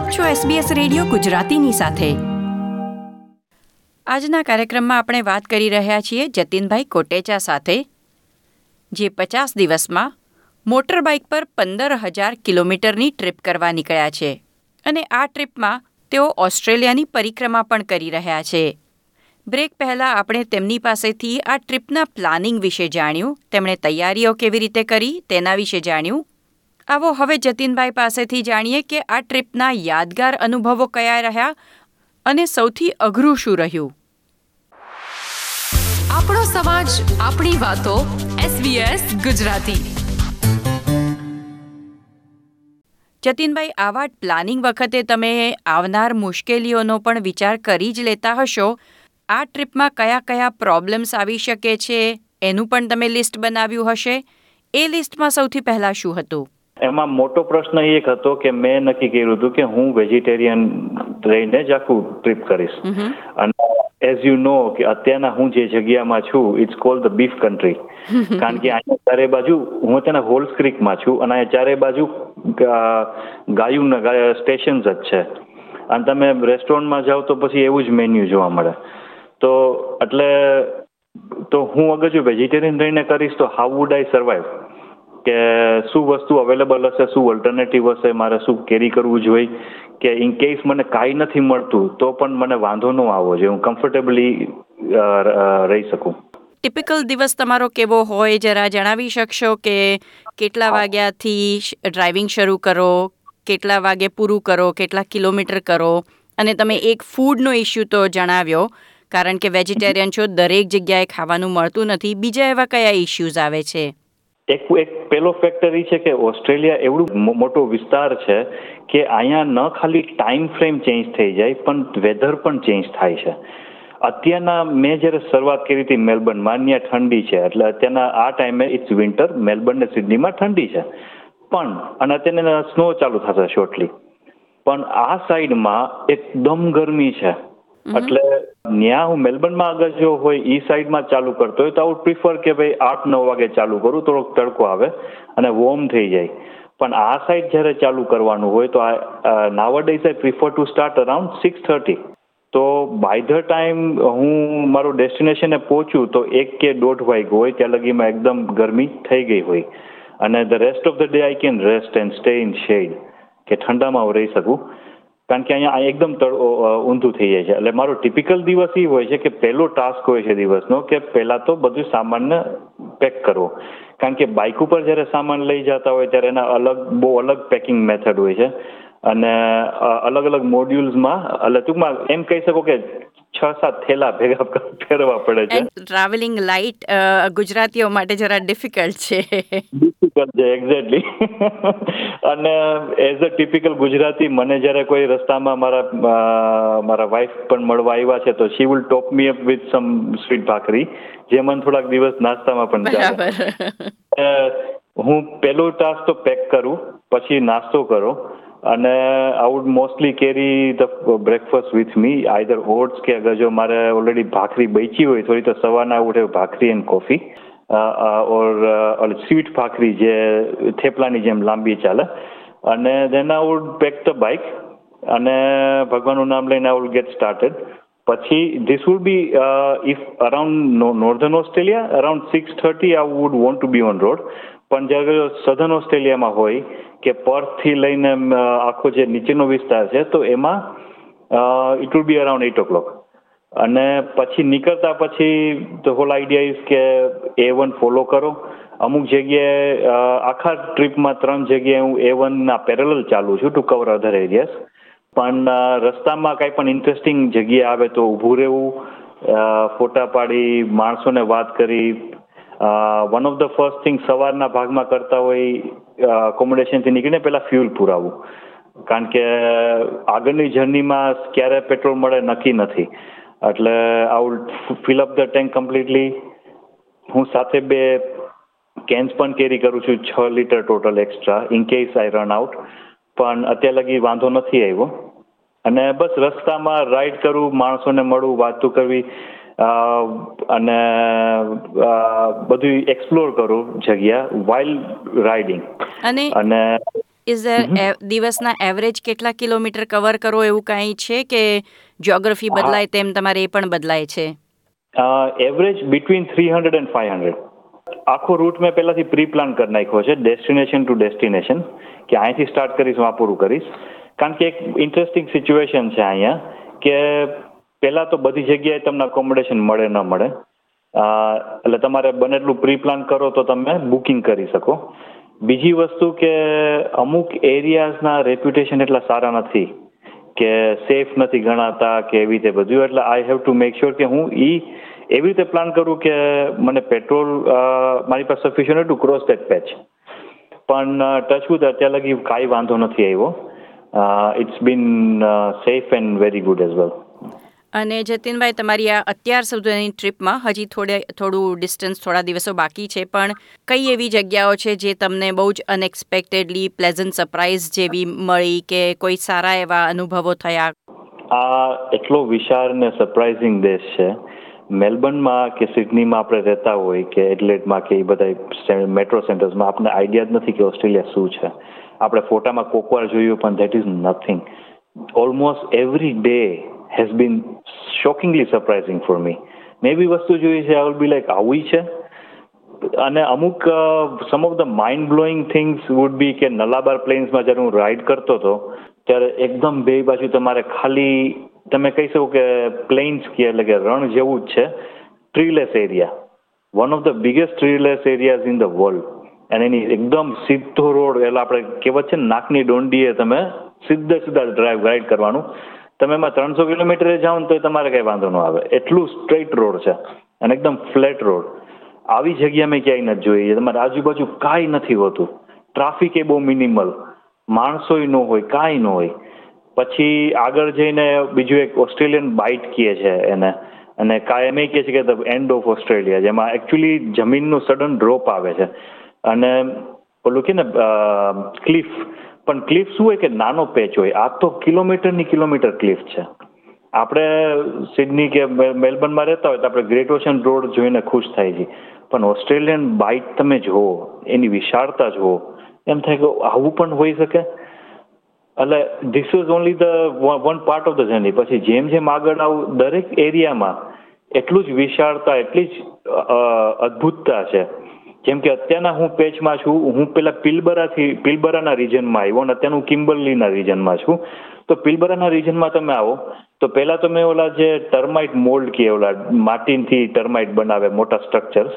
આપ છો SBS radio ગુજરાતીની સાથે. આજના કાર્યક્રમમાં આપણે વાત કરી રહ્યા છીએ જતીનભાઈ કોટેચા સાથે, જે પચાસ દિવસમાં મોટર બાઇક પર પંદર હજાર કિલોમીટરની ટ્રીપ કરવા નીકળ્યા છે. અને આ ટ્રીપમાં તેઓ ઓસ્ટ્રેલિયાની પરિક્રમા પણ કરી રહ્યા છે. બ્રેક પહેલાં આપણે તેમની પાસેથી આ ટ્રીપના પ્લાનિંગ વિશે જાણ્યું, તેમણે તૈયારીઓ કેવી રીતે કરી તેના વિશે જાણ્યું આવો હવે જતીનભાઈ પાસેથી જાણીએ કે આ ટ્રીપના યાદગાર અનુભવો કયા રહ્યા અને સૌથી અઘરું શું રહ્યું? આપણો સમાજ આપણી વાતો SBS ગુજરાતી. જતીનભાઈ આવા પ્લાનિંગ વખતે તમે આવનાર મુશ્કેલીઓનો પણ વિચાર કરી જ લેતા હશો. આ ટ્રીપમાં કયા કયા પ્રોબ્લેમ્સ આવી શકે છે? એનું પણ તમે લિસ્ટ બનાવ્યું હશે. એ લિસ્ટમાં સૌથી પહેલાં શું હતું? એમાં મોટો પ્રશ્ન એક હતો કે મેં નક્કી કર્યું હતું કે હું વેજીટેરિયન રહીને જ આખું ટ્રીપ કરીશ. અને એઝ યુ નો કે અત્યારના હું જે જગ્યામાં છું it's called the beef country કારણ કે અહીંયા ચારે બાજુ હું તેના હોલ્સ ક્રિકમાં છું અને અહીંયા ચારે બાજુ ગાયું સ્ટેશન્સ જ છે. અને તમે રેસ્ટોરન્ટમાં જાઓ તો પછી એવું જ મેન્યુ જોવા મળે. તો એટલે તો હું અગર જો વેજીટેરિયન રહીને કરીશ તો હાઉ વુડ આઈ સર્વાઈવ કે શું વસ્તુ અવેલેબલ હશે શું ઓલ્ટરનેટિવ હશે મારે શું કેરી કરવું જોઈએ કે ઇન કેસ મને કાંઈ નથી મળતું તો પણ મને વાંધો ન આવવો જોઈએ હું કમ્ફર્ટેબલી રહી શકું. ટિપિકલ દિવસ તમારો કેવો હોય જરા જણાવી શકશો કે કેટલા વાગ્યાથી ડ્રાઇવિંગ શરૂ કરો કેટલા વાગે પૂરું કરો કેટલા કિલોમીટર કરો અને તમે એક ફૂડનો ઇસ્યુ તો જણાવ્યો કારણ કે વેજીટેરિયન છો દરેક જગ્યાએ ખાવાનું મળતું નથી. બીજા એવા કયા ઇસ્યુઝ આવે છે? એક એક પેલો ફેક્ટર એ છે કે ઓસ્ટ્રેલિયા એવડું મોટો વિસ્તાર છે કે અહીંયા ન ખાલી ટાઈમ ફ્રેમ ચેન્જ થઈ જાય, પણ વેધર પણ ચેન્જ થાય છે. અત્યારના મેં જ્યારે શરૂઆત કરી હતી મેલબર્નમાં ત્યાં ઠંડી છે, એટલે અત્યારના આ ટાઈમે ઇટ્સ વિન્ટર મેલબર્ન ને સિડનીમાં ઠંડી છે. પણ, અને અત્યારે સ્નો ચાલુ થશે શોર્ટલી પણ આ સાઈડમાં એકદમ ગરમી છે. એટલે ત્યાં હું મેલબર્નમાં આગળ જો હોય ઈ સાઈડમાં ચાલુ કરતો હોય તો આવું પ્રિફર કે ભાઈ આઠ નવ વાગે ચાલુ કરું, થોડોક તડકો આવે અને વોર્મ થઈ જાય. પણ આ સાઈડ જ્યારે ચાલુ કરવાનું હોય તો આ નાવા days I prefer to start around six thirty તો બાય ધ ટાઈમ હું મારું ડેસ્ટિનેશને પહોંચું તો એક કે દોઢ વાગ હોય ત્યાં લગીમાં એકદમ ગરમી થઈ ગઈ હોય. અને the rest of the day I can rest and stay in shade કે ઠંડામાં હું રહી શકું. કારણ કે અહીંયા એકદમ ઊંધું થઈ જાય છે. એટલે મારો ટિપિકલ દિવસ એ હોય છે કે પહેલો ટાસ્ક હોય છે દિવસનો કે પહેલાં તો બધું સામાનને પેક કરવો. કારણ કે બાઇક ઉપર જ્યારે સામાન લઈ જતા હોય ત્યારે એના અલગ બહુ અલગ પેકિંગ મેથડ હોય છે. અને અલગ અલગ મોડ્યુલ્સમાં એટલે ટૂંકમાં એમ કહી શકો કે છ સાત થેલા ભેગા ફેરવા પડે છે. ટ્રાવેલિંગ લાઇટ ગુજરાતીઓ માટે જરા ડિફિકલ્ટ છે. ડિફિકલ્ટ છે એક્ઝેક્ટલી અને એઝ અ ટિપિકલ ગુજરાતી મને જ્યારે કોઈ રસ્તામાં મારા મારા વાઇફ પણ મળવા આવ્યા છે તો she will top me up with some sweet bhakri જે મને થોડાક દિવસ નાસ્તામાં પણ ચાલે. હું પેલો ટાસ્ક તો પેક કરું પછી નાસ્તો કરો અને I would mostly carry the breakfast with me either oats કે અગર જો મારે ઓલરેડી ભાખરી બેચી હોય થોડી તો સવારના ઉઠે bhakri and coffee or sweet bhakri જે થેપલાની જેમ લાંબી ચાલે. અને then I would pack the bike અને ભગવાનનું નામ લઈને આઈ વુડ ગેટ સ્ટાર્ટેડ પછી this would be if around northern Australia around six thirty I would want to be on road પણ જ્યારે સધન ઓસ્ટ્રેલિયામાં હોય કે પર્થથી લઈને આખો જે નીચેનો વિસ્તાર છે, તો એમાં it would be around eight o'clock અને પછી નીકળતા પછી ધ હોલ આઈડિયા ઇઝ કે એ વન ફોલો કરો. અમુક જગ્યાએ આખા ટ્રીપમાં ત્રણ જગ્યાએ હું એ વનના પેરેલલ ચાલુ છું ટુ કવર અધર એરિયાસ પણ રસ્તામાં કાંઈ પણ ઇન્ટરેસ્ટિંગ જગ્યા આવે તો ઊભું રહેવું. ફોટા પાડી, માણસોને વાત કરી. One of the first thing સવારના ભાગમાં કરતા હોય અકોમોડેશનથી નીકળીને પહેલાં ફ્યુલ પુરાવું. કારણ કે, આગળની જર્નીમાં ક્યારે પેટ્રોલ મળે નક્કી નથી. એટલે I would fill up the tank completely હું સાથે બે કેન્સ પણ કેરી કરું છું છ litre total extra in case I run out પણ અત્યાર લગી વાંધો નથી આવ્યો. અને બસ રસ્તામાં રાઈડ કરું માણસોને મળું વાતો કરવી અને બધું એક્સપ્લોર કરું જગ્યા વાઇલ્ડ રાઇડિંગ અને અને ઇઝ ધેર દિવસના એવરેજ કેટલા કિલોમીટર કવર કરો એવું કાંઈ છે કે જ્યોગ્રાફી બદલાય તેમ તમારે એ પણ બદલાય છે? Average between three hundred and five hundred આખો રૂટ મેં પહેલાથી પ્રી પ્લાન કરી નાખ્યો છે ડેસ્ટિનેશન ટુ ડેસ્ટિનેશન કે અહીંથી સ્ટાર્ટ કરીશ હું આ પૂરું કરીશ. કારણ કે એક ઇન્ટરેસ્ટિંગ સિચ્યુએશન છે અહીંયા કે પહેલાં તો બધી જગ્યાએ તમને અકોમોડેશન મળે ન મળે. એટલે તમારે બને એટલું પ્રી પ્લાન કરો તો તમે બુકિંગ કરી શકો. બીજી વસ્તુ કે અમુક એરિયાઝના રેપ્યુટેશન એટલા સારા નથી કે સેફ નથી ગણાતા કે એવી રીતે બધું. એટલે I have to make sure કે હું ઈ એવી રીતે પ્લાન કરું કે મને પેટ્રોલ મારી પાસે sufficient to cross that patch પણ ટચવુડ અત્યાર લગી કાંઈ વાંધો નથી આવ્યો. It's been safe and very good as well અને જતીનભાઈ, તમારી આ અત્યાર સુધીની ટ્રીપમાં હજી થોડે, થોડું ડિસ્ટન્સ થોડા દિવસો બાકી છે, પણ કઈ એવી જગ્યાઓ છે જે તમને બહુ જ અનએક્સપેક્ટેડલી પ્લેઝન્ટ સરપ્રાઇઝ જેવી મળી કે કોઈ સારા એવા અનુભવો થયા? આ એટલો વિશાળ ને સરપ્રાઇઝિંગ દેશ છે. મેલબર્નમાં કે સિડનીમાં આપણે રહેતા હોય કે એડલેટમાં કે એ બધા મેટ્રો સેન્ટર્સમાં આપણને આઈડિયા જ નથી કે ઓસ્ટ્રેલિયા શું છે. આપણે ફોટામાં કોકવાર જોયું પણ that is nothing almost every day has been shockingly surprising for me મેં બી જોઈ છે આઈ વિલ બી લાઈક આવું છે અને અમુક some of the mind blowing things would be કે નલાબાર પ્લેન્સમાં જ્યારે હું રાઈડ કરતો હતો, ત્યારે એકદમ બે બાજુ તમારે ખાલી, તમે કહી શકો કે પ્લેન્સ કે એટલે કે રણ જેવું જ છે treeless area one of the biggest treeless areas in the world અને એની એકદમ સીધો રોડ એટલે આપણે કહેવત છે નાકની દોંડીએ તમે સીધે સીધા ડ્રાઈવ રાઈડ કરવાનું. તમે એમાં ત્રણસો કિલોમીટરે જાઓ ને તો તમારે કઈ વાંધો ન આવે. એટલું સ્ટ્રેટ રોડ છે અને એકદમ ફ્લેટ રોડ આવી જગ્યા મેં ક્યાંય નથી જોઈ. તમારે આજુબાજુ કાંઈ નથી હોતું. ટ્રાફિક એ બહુ મિનિમલ માણસોય ન હોય, કાંઈ ન હોય. પછી આગળ જઈને બીજું એક ઓસ્ટ્રેલિયન બાઇટ કહે છે એને. અને કાયમ એ કહે છે કે એન્ડ ઓફ ઓસ્ટ્રેલિયા જેમાં એકચ્યુઅલી જમીનનું સડન ડ્રોપ આવે છે. અને પેલું કે ને ક્લિફ પણ ક્લિફ શું હોય કે નાનો પેચ હોય? આ તો કિલોમીટરની કિલોમીટર ક્લિફ છે. આપણે સિડની કે મેલબર્નમાં રહેતા હોય તો આપણે ગ્રેટ ઓશન રોડ જોઈને ખુશ થાય છે પણ ઓસ્ટ્રેલિયન બાઇટ તમે જુઓ, એની વિશાળતા જુઓ, એમ થાય કે આવું પણ હોઈ શકે? એટલે this is only the one part of the journey પછી જેમ જેમ આગળ આવું દરેક એરિયામાં એટલું જ વિશાળતા, એટલી જ અદ્ભુતતા છે. જેમ કે અત્યારના હું પેચમાં છું, હું પેલા પિલબરાથી, પિલબરાના રિજનમાં આવ્યો અને અત્યારનું કિમ્બરલીના રિજનમાં છું. તો પિલબરાના રિજનમાં તમે આવો. તો પહેલા તમે ઓલા જે ટર્માઇટ મોલ્ડ કે ઓલા માટીથી ટર્માઇટ બનાવે મોટા સ્ટ્રક્ચર્સ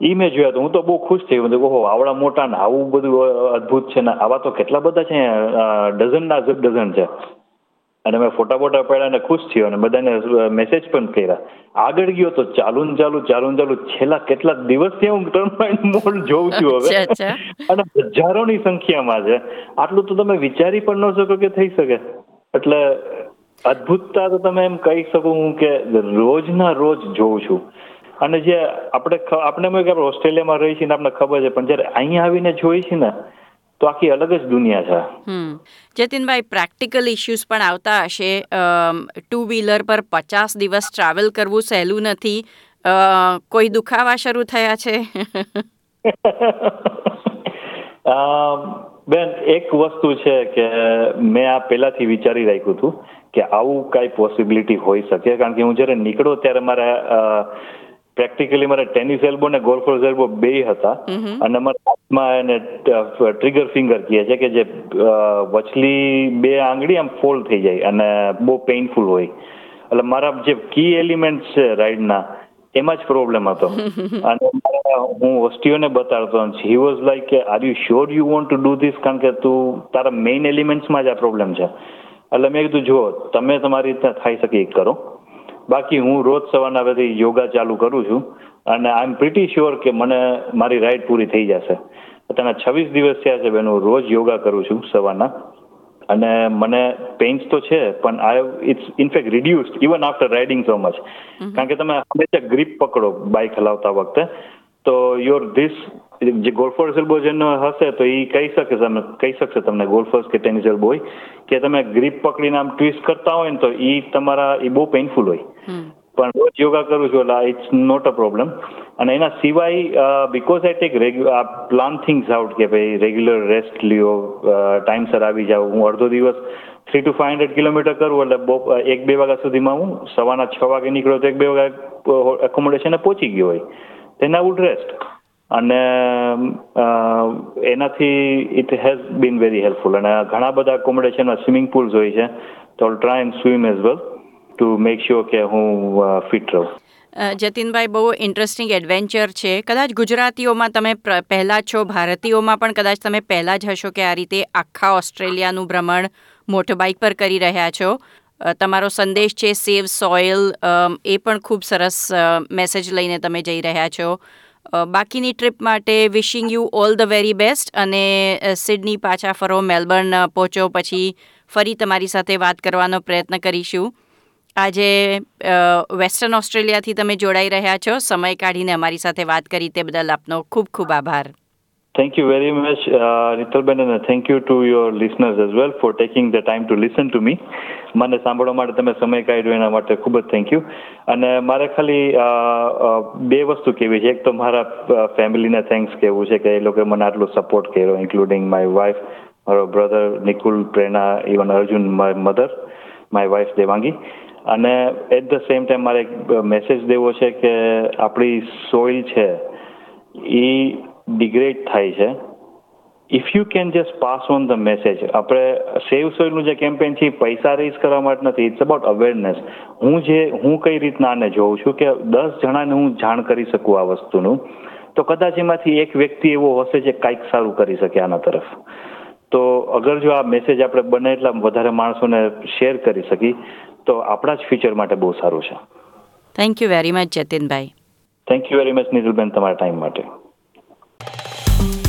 એ મેં જોયા તો હું તો બહુ ખુશ થઈ ગયો. ઓહો, આવડા મોટા ને આવું બધું અદ્ભુત છે ને આવા તો કેટલા બધા છે ડઝનના ડઝન છે. અને મેં ફોટા બોટા પડ્યા અને ખુશ થયો અને બધાને મેસેજ પણ કર્યા. આગળ ગયો તો ચાલુ ને ચાલુ ચાલુ ને ચાલુ છેલ્લા કેટલાક દિવસથી હું ટર્માઇટ મોલ જોઉં છું હવે. અને હજારોની સંખ્યામાં છે. આટલું તો તમે વિચારી પણ ન શકો કે થઈ શકે. એટલે અદ્ભુતતા તો તમે એમ કહી શકો હું કે રોજના રોજ જોઉં છું. અને જે આપણે આપણે એમ કે આપણે ઓસ્ટ્રેલિયામાં રહી છીએ ને આપણને ખબર છે પણ જ્યારે અહીંયા આવીને જોઈ છે ને તો આખી અલગ જ દુનિયા છે. જતીનભાઈ પ્રેક્ટિકલ ઇશ્યુઝ પણ આવતા હશે. ટુ વ્હીલર પર પચાસ દિવસ ટ્રાવેલ કરવું સહેલું નથી. કોઈ દુખાવા શરૂ થયા છે? બેન એક વસ્તુ છે કે મેં આ પહેલાથી વિચારી રાખ્યું હતું કે આવું કાંઈ પોસિબિલિટી હોઈ શકે. કારણ કે હું જ્યારે નીકળો ત્યારે મારા પ્રેક્ટિકલી મારા ટેનિસ એલ્બો ને ગોલ્ફ એલ્બો બે હતા. અને મારા હાથમાં એને ટ્રિગર ફિંગર કહે છે કે જે વચલી બે આંગળી આમ ફોલ્ડ થઈ જાય અને બહુ પેઇનફુલ હોય. એટલે મારા જે કી એલિમેન્ટ છે રાઈડના એમાં જ પ્રોબ્લેમ હતો. અને હું વસ્તીઓને બતાડતો હી વોઝ લાઈક કે are you sure you want to do this કારણ કે તું તારા મેઇન એલિમેન્ટ્સમાં જ આ પ્રોબ્લેમ છે. એટલે મેં કીધું જુઓ તમે તમારી રીતે થઈ શકે એ કરો. બાકી હું રોજ સવારના બધી યોગા ચાલુ કરું છું અને આઈ એમ પ્રિટી શ્યોર કે મને મારી રાઈડ પૂરી થઈ જશે. અત્યારના છવ્વીસ દિવસ થયા છે બેન હું રોજ યોગા કરું છું સવારના. અને મને પેઇન્સ તો છે પણ I it's in fact reduced even after riding so much કારણ કે તમે હંમેશા ગ્રીપ પકડો બાઇક હલાવતા વખતે. તો યોર ધીસ જે ગોલ્ફર્સ એલ્બો જેનો હશે તો એ કહી શકે તમે કહી શકશે તમને ગોલ્ફર્સ કે ટેનિસ એલ્બો હોય કે તમે ગ્રીપ પકડીને આમ ટ્વિસ્ટ કરતા હોય ને તો એ તમારા એ બહુ પેઇનફુલ હોય. પણ રોજ યોગા કરું છું એટલે ઇટ્સ નોટ અ પ્રોબ્લેમ અને એના સિવાય બિકોઝ આઈ ટેક આ પ્લાન થિંગ્સ આઉટ કે ભાઈ રેગ્યુલર રેસ્ટ લ્યો ટાઈમસર આવી જાઉં હું અડધો દિવસ three to five hundred kilometre કરું એટલે એક બે વાગ્યા સુધીમાં હું સવારના છ વાગે નીકળ્યો તો એક બે વાગે એકોમોડેશને પહોંચી ગયો હોય. તેના would rest. અને એનાથી it has been very helpful અને ઘણા બધા એકોમોડેશનમાં સ્વિમિંગ પુલ્સ હોય છે. તો try and swim as well to make sure કે હું ફિટ રહું. જતીનભાઈ, બહુ ઇન્ટરેસ્ટિંગ એડવેન્ચર છે. કદાચ ગુજરાતીઓમાં તમે પહેલાં છો, ભારતીયોમાં પણ કદાચ તમે પહેલાં જ હશો કે આ રીતે આખા ઓસ્ટ્રેલિયાનું ભ્રમણ મોટર બાઇક પર કરી રહ્યા છો. તમારો સંદેશ છે, સેવ, સોઇલ એ પણ ખૂબ સરસ મેસેજ લઈને તમે જઈ રહ્યા છો. બાકીની ટ્રીપ માટે wishing you all the very best અને સિડની પાછા ફરો મેલબર્ન પહોંચો, પછી ફરી તમારી સાથે વાત કરવાનો પ્રયત્ન કરીશું. આજે વેસ્ટર્ન ઓસ્ટ્રેલિયાથી તમે જોડાઈ રહ્યા છો. સમય કાઢીને અમારી સાથે વાત કરી તે બદલ આપનો ખૂબ ખૂબ આભાર. Thank you very uh, Ritalben and thank you to your listeners as well for taking the time to listen to me મને સાંભળવા માટે તમે સમય કાઢ્યો એના માટે ખૂબ જ થેન્ક યુ અને મારે ખાલી બે વસ્તુ કહેવી છે. એક તો મારા ફેમિલીને થેન્ક્સ કહેવું છે કે એ લોકોએ મને આટલો સપોર્ટ કર્યો ઇન્ક્લુડિંગ માય વાઇફ મારો brother Nikul Prerna even Arjun my mother my wife Devangi. અને એટ ધ સેમ ટાઈમ મારે એક મેસેજ દેવો છે કે આપણી સોઇલ છે એ ડિગ્રેડ થાય છે. If you can just pass on the message આપણે સેવ સોઇલનું જે કેમ્પેન છે પૈસા રેઝ કરવા માટે નથી ઇટ્સ અબાઉટ અવેરનેસ હું જે હું કઈ રીતના આને જોઉં છું કે દસ જણાને હું જાણ કરી શકું આ વસ્તુનું તો કદાચ એમાંથી એક વ્યક્તિ એવો હશે જે કાંઈક સારું કરી શકે આના તરફ. તો અગર જો આ મેસેજ આપણે બને એટલા વધારે માણસોને શેર કરી શકી તો આપણા જ ફ્યુચર માટે બહુ સારું છે. Thank you very much Jatinbhai thank you very much Nitulben તમારા ટાઈમ માટે.